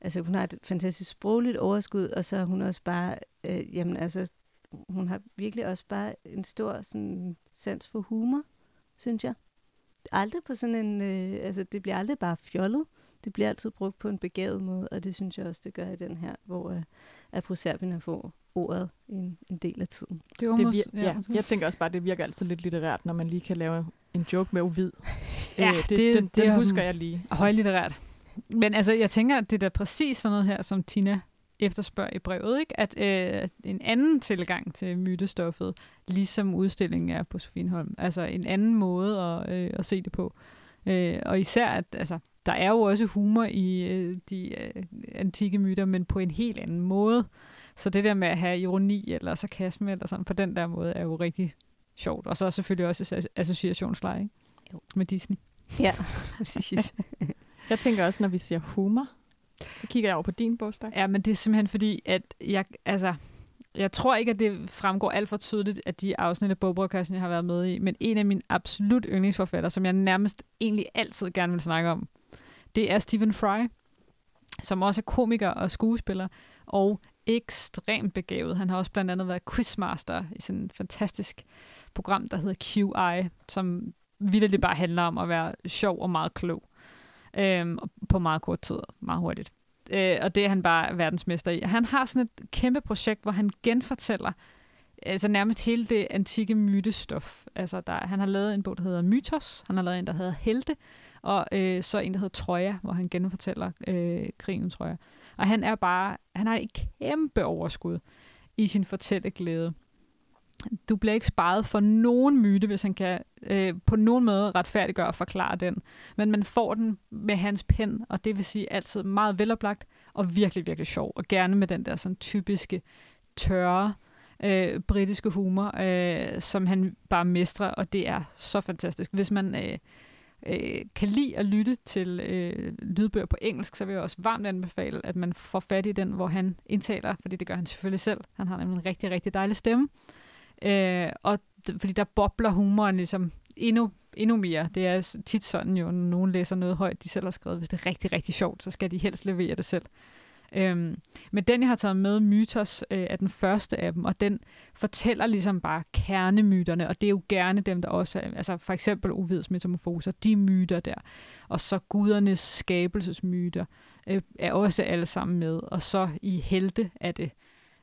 altså, hun har et fantastisk sprogligt overskud, og så er hun også bare, øh, jamen altså, hun har virkelig også bare en stor sådan, sans for humor, synes jeg. Aldrig på sådan en, øh, altså det bliver aldrig bare fjollet. Det bliver altid brugt på en begavet måde, og det synes jeg også, det gør i den her, hvor øh, at Proserpina får ordet en, en del af tiden. Det var Det mås- vir- ja, jeg tænker også bare, at det virker altid lidt litterært, når man lige kan lave en joke med uvid. Ja, Øh, det, det- den, det den er- husker jeg lige. Højlitterært. Men altså, jeg tænker, at det er da præcis sådan noget her, som Tina efterspørger i brevet, ikke? at øh, en anden tilgang til mytestoffet, ligesom udstillingen er på Sofienholm, altså en anden måde at, øh, at se det på. Øh, og især, at altså, der er jo også humor i øh, de øh, antikke myter, men på en helt anden måde. Så det der med at have ironi eller sarkasme eller sådan på den der måde, er jo rigtig sjovt. Og så selvfølgelig også as- associationsleje ikke? Jo. med Disney. Ja, præcis. Jeg tænker også, når vi siger humor, så kigger jeg over på din bogstak. Ja, men det er simpelthen fordi, at jeg, altså, jeg tror ikke, at det fremgår alt for tydeligt af de afsnit af Bogbrødkassen, jeg har været med i, men en af mine absolut yndlingsforfattere, som jeg nærmest egentlig altid gerne vil snakke om, det er Stephen Fry, som også er komiker og skuespiller, og ekstremt begavet. Han har også blandt andet været quizmaster i sådan et fantastisk program, der hedder QI, som vildt bare handler om at være sjov og meget klog. Øhm, på meget kort tid, meget hurtigt. Øh, og det er han bare verdensmester i. Han har sådan et kæmpe projekt, hvor han genfortæller altså nærmest hele det antikke mytestof. Altså der, han har lavet en bog, der hedder Mythos, han har lavet en, der hedder Helte, og øh, så en, der hedder Troja, hvor han genfortæller øh, krigen Troja. Og han er bare, han har et kæmpe overskud i sin fortælleglæde. Du bliver ikke sparet for nogen myte, hvis han kan øh, på nogen måde retfærdiggøre og forklare den. Men man får den med hans pen, og det vil sige altid meget veloplagt og virkelig, virkelig sjov. Og gerne med den der sådan typiske tørre øh, Øh, britiske humor, øh, som han bare mestrer, og det er så fantastisk. Hvis man øh, øh, kan lide at lytte til øh, lydbøger på engelsk, så vil jeg også varmt anbefale, at man får fat i den, hvor han indtaler, fordi det gør han selvfølgelig selv. Han har nemlig en rigtig, rigtig dejlig stemme. Øh, og fordi der bobler humoren ligesom endnu, endnu mere. Det er tit sådan jo, når nogen læser noget højt, de selv har skrevet. Hvis det er rigtig, rigtig sjovt, så skal de helst levere det selv. Øhm, men den, jeg har taget med, Mythos, øh, er den første af dem, og den fortæller ligesom bare kernemyterne, og det er jo gerne dem, der også er, altså for eksempel Ovids metamorfoser, de myter der, og så gudernes skabelsesmyter øh, er også alle sammen med, og så i helte er det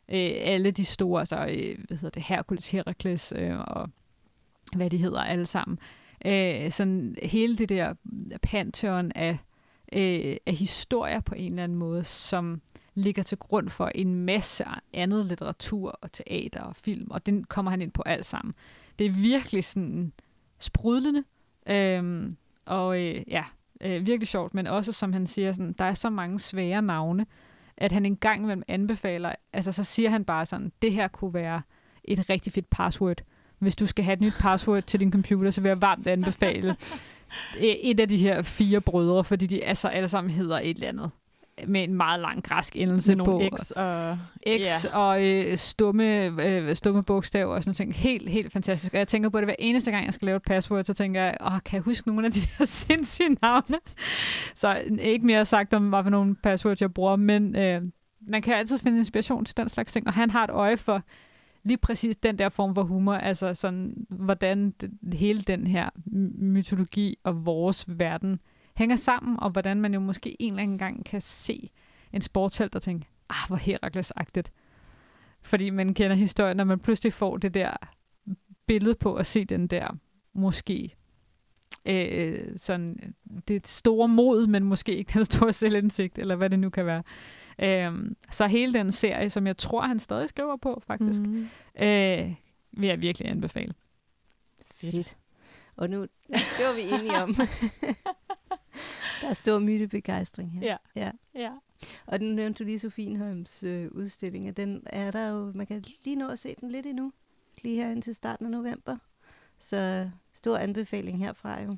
øh, alle de store, altså øh, hvad hedder det, Hercules, Herakles øh, og hvad de hedder alle sammen. Øh, sådan hele det der pantheon af øh, af historier på en eller anden måde, som ligger til grund for en masse andet litteratur og teater og film, og den kommer han ind på alt sammen. Det er virkelig sådan sprudlende, øh, og øh, ja, øh, virkelig sjovt, men også som han siger, sådan, der er så mange svære navne, at han engang imellem anbefaler, altså så siger han bare sådan, det her kunne være et rigtig fedt password. Hvis du skal have et nyt password til din computer, så vil jeg varmt anbefale et af de her fire brødre, fordi de altså alle sammen hedder et eller andet med en meget lang græsk endelse med på. X og, X yeah. og øh, stumme, øh, stumme bogstaver og sådan noget. Helt, helt fantastisk. Og jeg tænker på det hver eneste gang, jeg skal lave et password, så tænker jeg, åh, kan jeg huske nogle af de der sindssyge navne? Så ikke mere sagt om, hvad for nogle passwords jeg bruger, men øh, man kan altid finde inspiration til den slags ting. Og han har et øje for lige præcis den der form for humor, altså sådan, hvordan det, hele den her mytologi og vores verden hænger sammen, og hvordan man jo måske en eller anden gang kan se en sportshelt og tænke, ah, hvor Herakles-agtigt. Fordi man kender historien, når man pludselig får det der billede på at se den der, måske øh, sådan, øh, det store mod, men måske ikke den store selvindsigt, eller hvad det nu kan være. Øhm, så hele den serie, som jeg tror, han stadig skriver på, faktisk, mm. øh, vil jeg virkelig anbefale. Fedt. Og nu, det var vi enige om. der er stor mytebegejstring her. Ja. ja. ja. Og den nævnte du lige Sofienholms øh, udstilling, og den er der jo, man kan lige nå at se den lidt endnu, lige her indtil starten af november. Så stor anbefaling herfra jo.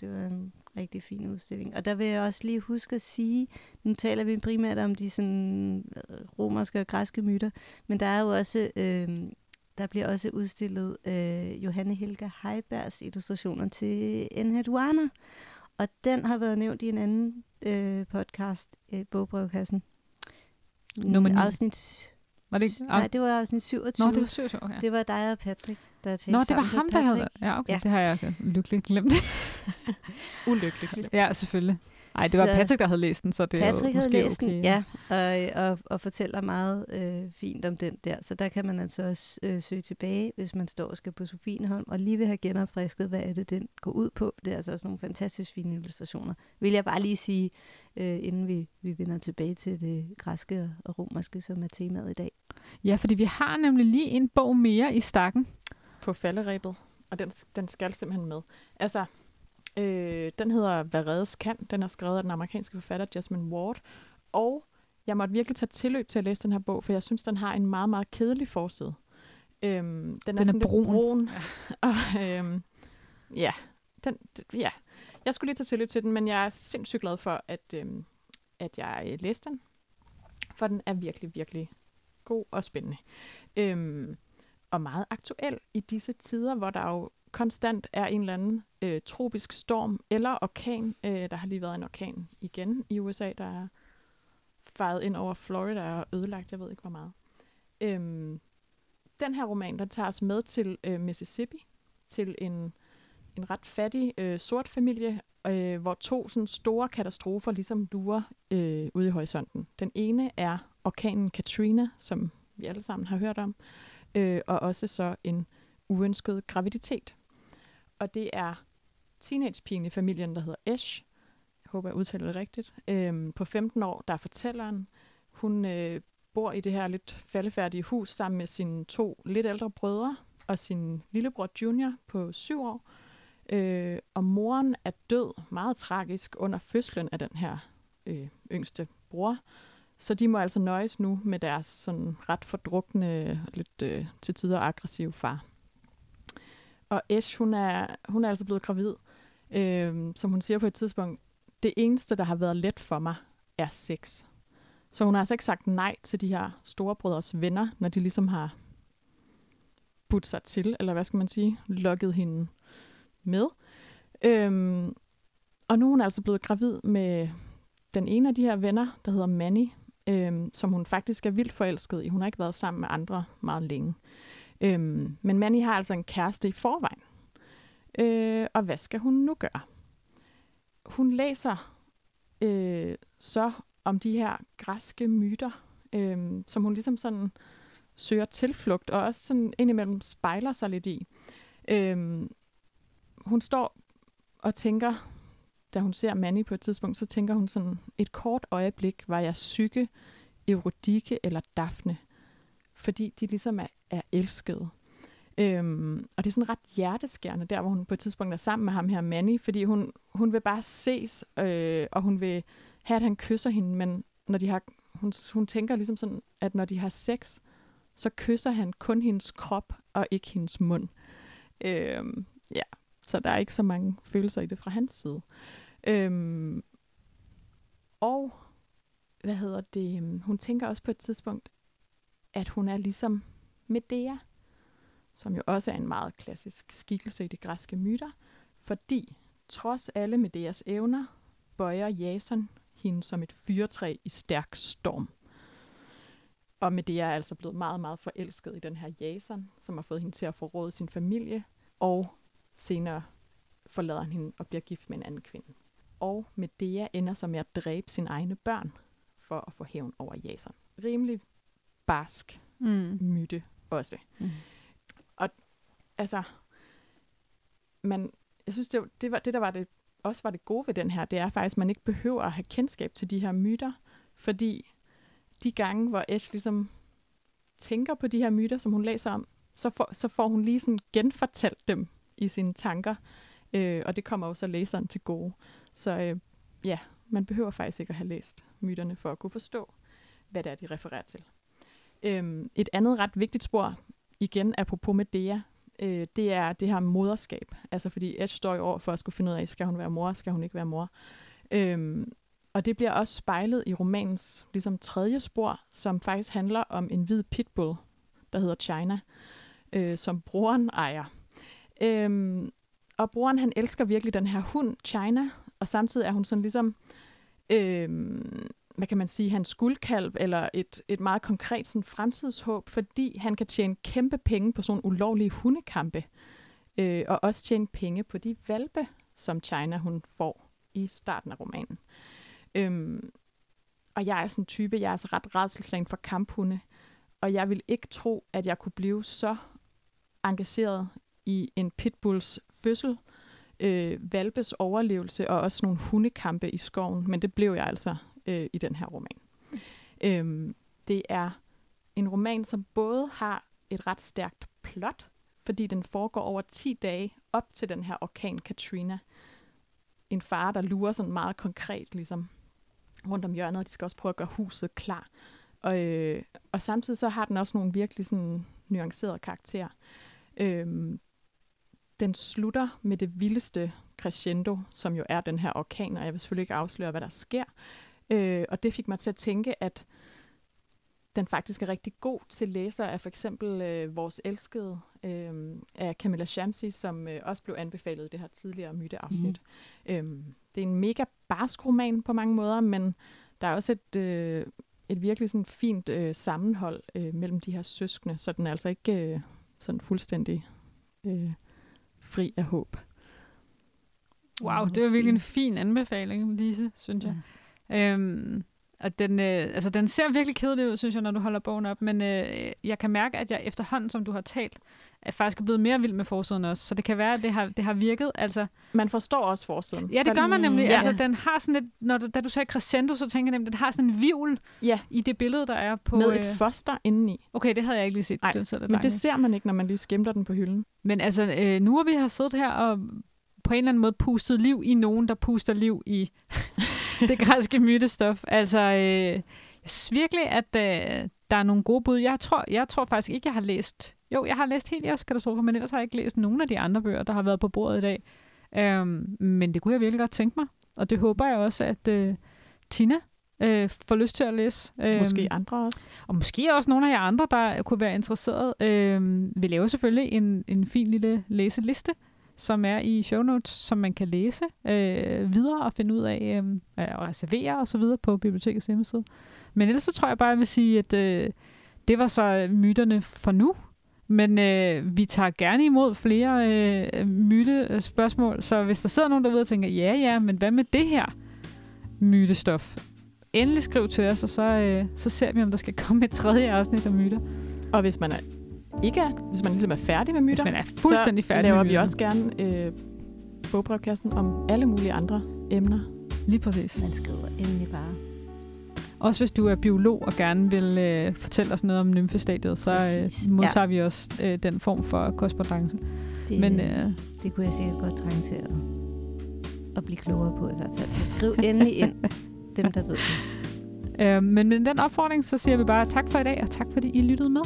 Det var en rigtig fin udstilling. Og der vil jeg også lige huske at sige, nu taler vi primært om de sådan øh, romerske og græske myter, men der er jo også, øh, der bliver også udstillet øh, Johanne Helga Heibergs illustrationer til Enheduana. Og den har været nævnt i en anden øh, podcast, øh, Bogbrevkassen. Nummer 9. Afsnit... Var det ikke? Nej, det var afsnit 27. Nå, det var 27, okay. Det var dig og Patrick, der talte Nå, det var ham, der havde... Ja, okay, ja. det har jeg lykkeligt glemt. Ulykkeligt. ja, selvfølgelig. Nej, det var Så Patrick, der havde læst den, så det Patrick er jo havde måske læst okay. den, ja, og, og, og fortæller meget øh, fint om den der. Så der kan man altså også øh, søge tilbage, hvis man står og skal på Sofienholm, og lige vil have genopfrisket, hvad er det, den går ud på. Det er altså også nogle fantastisk fine illustrationer. Vil jeg bare lige sige, øh, inden vi, vi vender tilbage til det græske og romerske, som er temaet i dag. Ja, fordi vi har nemlig lige en bog mere i stakken. På falderæbet, og den, den skal simpelthen med. Altså, Øh, den hedder Hvad reddes kan. Den er skrevet af den amerikanske forfatter Jasmine Ward. Og jeg måtte virkelig tage tilløb til at læse den her bog, for jeg synes, den har en meget, meget kedelig forside. Øhm, den, den er, er sådan brun. Lidt brun. og, øhm, ja, den, ja, jeg skulle lige tage tilløb til den, men jeg er sindssygt glad for, at, øhm, at jeg læste den. For den er virkelig, virkelig god og spændende. Øhm, og meget aktuel i disse tider, hvor der jo konstant er en eller anden øh, tropisk storm eller orkan. Øh, der har lige været en orkan igen i USA, der er fejret ind over Florida og ødelagt, jeg ved ikke hvor meget. Øhm, den her roman, der tager os med til øh, Mississippi, til en, en ret fattig øh, sort familie, øh, hvor to sådan store katastrofer ligesom lurer øh, ude i horisonten. Den ene er orkanen Katrina, som vi alle sammen har hørt om, øh, og også så en uønsket graviditet. Og det er teenagepigen i familien, der hedder Ash, jeg håber, jeg udtaler det rigtigt, øhm, på 15 år, der er fortælleren. Hun øh, bor i det her lidt faldefærdige hus sammen med sine to lidt ældre brødre og sin lillebror Junior på syv år. Øh, og moren er død meget tragisk under fødslen af den her øh, yngste bror. Så de må altså nøjes nu med deres sådan ret fordrukne, lidt øh, til tider aggressive far. Og Ash, hun er, hun er altså blevet gravid. Øhm, som hun siger på et tidspunkt, det eneste, der har været let for mig, er sex. Så hun har altså ikke sagt nej til de her storebrødres venner, når de ligesom har budt sig til, eller hvad skal man sige, lukket hende med. Øhm, og nu er hun altså blevet gravid med den ene af de her venner, der hedder Manny, øhm, som hun faktisk er vildt forelsket i. Hun har ikke været sammen med andre meget længe. Øhm, men Manny har altså en kæreste i forvejen. Øh, og hvad skal hun nu gøre? Hun læser øh, så om de her græske myter, øh, som hun ligesom sådan søger tilflugt, og også sådan indimellem spejler sig lidt i. Øh, hun står og tænker, da hun ser Manny på et tidspunkt, så tænker hun sådan, et kort øjeblik var jeg psyke, Eurodike eller Daphne, fordi de ligesom er, er elsket. Øhm, og det er sådan ret hjerteskærende, der hvor hun på et tidspunkt er sammen med ham her, Manny, fordi hun, hun vil bare ses, øh, og hun vil have, at han kysser hende, men når de har, hun, hun tænker ligesom sådan, at når de har sex, så kysser han kun hendes krop, og ikke hendes mund. Øhm, ja, så der er ikke så mange følelser i det fra hans side. Øhm, og, hvad hedder det, øhm, hun tænker også på et tidspunkt, at hun er ligesom Medea, som jo også er en meget klassisk skikkelse i de græske myter, fordi trods alle Medeas evner, bøjer Jason hende som et fyrtræ i stærk storm. Og Medea er altså blevet meget, meget forelsket i den her Jason, som har fået hende til at forråde sin familie, og senere forlader han hende og bliver gift med en anden kvinde. Og Medea ender så med at dræbe sine egne børn for at få hævn over Jason. Rimelig barsk mm. myte også. Mm. Og altså, man, jeg synes, det, det, var, det der var det, også var det gode ved den her, det er faktisk, at man ikke behøver at have kendskab til de her myter, fordi de gange, hvor Ash ligesom tænker på de her myter, som hun læser om, så får, så får hun lige sådan genfortalt dem i sine tanker, øh, og det kommer jo så læseren til gode. Så øh, ja, man behøver faktisk ikke at have læst myterne for at kunne forstå, hvad det er, de refererer til. Øhm, et andet ret vigtigt spor, igen apropos Medea, øh, det er det her moderskab. Altså fordi Edge står i år for at skulle finde ud af, skal hun være mor, skal hun ikke være mor. Øhm, og det bliver også spejlet i romanens ligesom tredje spor, som faktisk handler om en hvid pitbull, der hedder China, øh, som broren ejer. Øhm, og broren han elsker virkelig den her hund, China, og samtidig er hun sådan ligesom, øhm, hvad kan man sige, hans guldkalv, eller et, et meget konkret sådan, fremtidshåb, fordi han kan tjene kæmpe penge på sådan ulovlige hundekampe, øh, og også tjene penge på de valpe, som China hun får i starten af romanen. Øhm, og jeg er sådan en type, jeg er altså ret redselslagen for kamphunde, og jeg vil ikke tro, at jeg kunne blive så engageret i en pitbulls fødsel, øh, valpes overlevelse og også nogle hundekampe i skoven, men det blev jeg altså øh, i den her roman. Øhm, det er en roman, som både har et ret stærkt plot, fordi den foregår over 10 dage op til den her orkan Katrina. En far, der lurer sådan meget konkret ligesom rundt om hjørnet, og de skal også prøve at gøre huset klar. Og, øh, og samtidig så har den også nogle virkelig sådan nuancerede karakterer. Øhm, den slutter med det vildeste crescendo, som jo er den her orkan, og jeg vil selvfølgelig ikke afsløre, hvad der sker. Øh, og det fik mig til at tænke, at den faktisk er rigtig god til læsere af for eksempel øh, Vores Elskede øh, af Camilla Shamsi, som øh, også blev anbefalet i det her tidligere myteafsnit. Mm. Øhm, det er en mega barsk roman på mange måder, men der er også et, øh, et virkelig sådan fint øh, sammenhold øh, mellem de her søskende, så den er altså ikke øh, sådan fuldstændig øh, fri af håb. Wow, det var virkelig en fin anbefaling, Lise, synes jeg. Ja. Øhm, og den, øh, altså, den ser virkelig kedelig ud, synes jeg, når du holder bogen op, men øh, jeg kan mærke, at jeg efterhånden, som du har talt, er faktisk blevet mere vild med forsiden også. Så det kan være, at det har, det har virket. Altså, man forstår også forsiden. Ja, det gør man nemlig. Ja. Altså, den har sådan et, når du, da du sagde crescendo, så tænker jeg nemlig, at den har sådan en vivl ja. i det billede, der er på... Med et øh... foster indeni. Okay, det havde jeg ikke lige set. Nej, det men det ser man ikke, når man lige skimter den på hylden. Men altså, øh, nu har vi har siddet her og på en eller anden måde pustet liv i nogen, der puster liv i det græske mytestof. Altså, øh, jeg synes virkelig, at øh, der er nogle gode bud. Jeg tror, jeg tror faktisk ikke, jeg har læst... Jo, jeg har læst Helios katastrofer, men ellers har jeg ikke læst nogen af de andre bøger, der har været på bordet i dag. Øhm, men det kunne jeg virkelig godt tænke mig. Og det håber jeg også, at øh, Tina øh, får lyst til at læse. Øh, måske andre også. Og måske også nogle af jer andre, der kunne være interesseret. Øh, vi laver selvfølgelig en, en fin lille læseliste som er i show notes, som man kan læse øh, videre og finde ud af øh, øh, og reservere og så videre på bibliotekets hjemmeside. Men ellers så tror jeg bare, jeg vil sige, at øh, det var så myterne for nu. Men øh, vi tager gerne imod flere øh, mytespørgsmål, øh, så hvis der sidder nogen derude og tænker, ja ja, men hvad med det her mytestof? Endelig skriv til os, og så, øh, så ser vi, om der skal komme et tredje afsnit af myter. Og hvis man er ikke er, hvis man ligesom er færdig med myter, hvis man er fuldstændig færdig så laver med vi også gerne øh, bogbrevkassen om alle mulige andre emner. Lige præcis. Man skriver endelig bare. Også hvis du er biolog og gerne vil øh, fortælle os noget om nymfestadiet, så øh, modtager ja. vi også øh, den form for korrespondence. Det, Men, øh, det kunne jeg sikkert godt trænge til at, at blive klogere på i hvert fald. Så skriv endelig ind, dem der ved det. Øh, men med den opfordring, så siger vi bare tak for i dag, og tak fordi I lyttede med.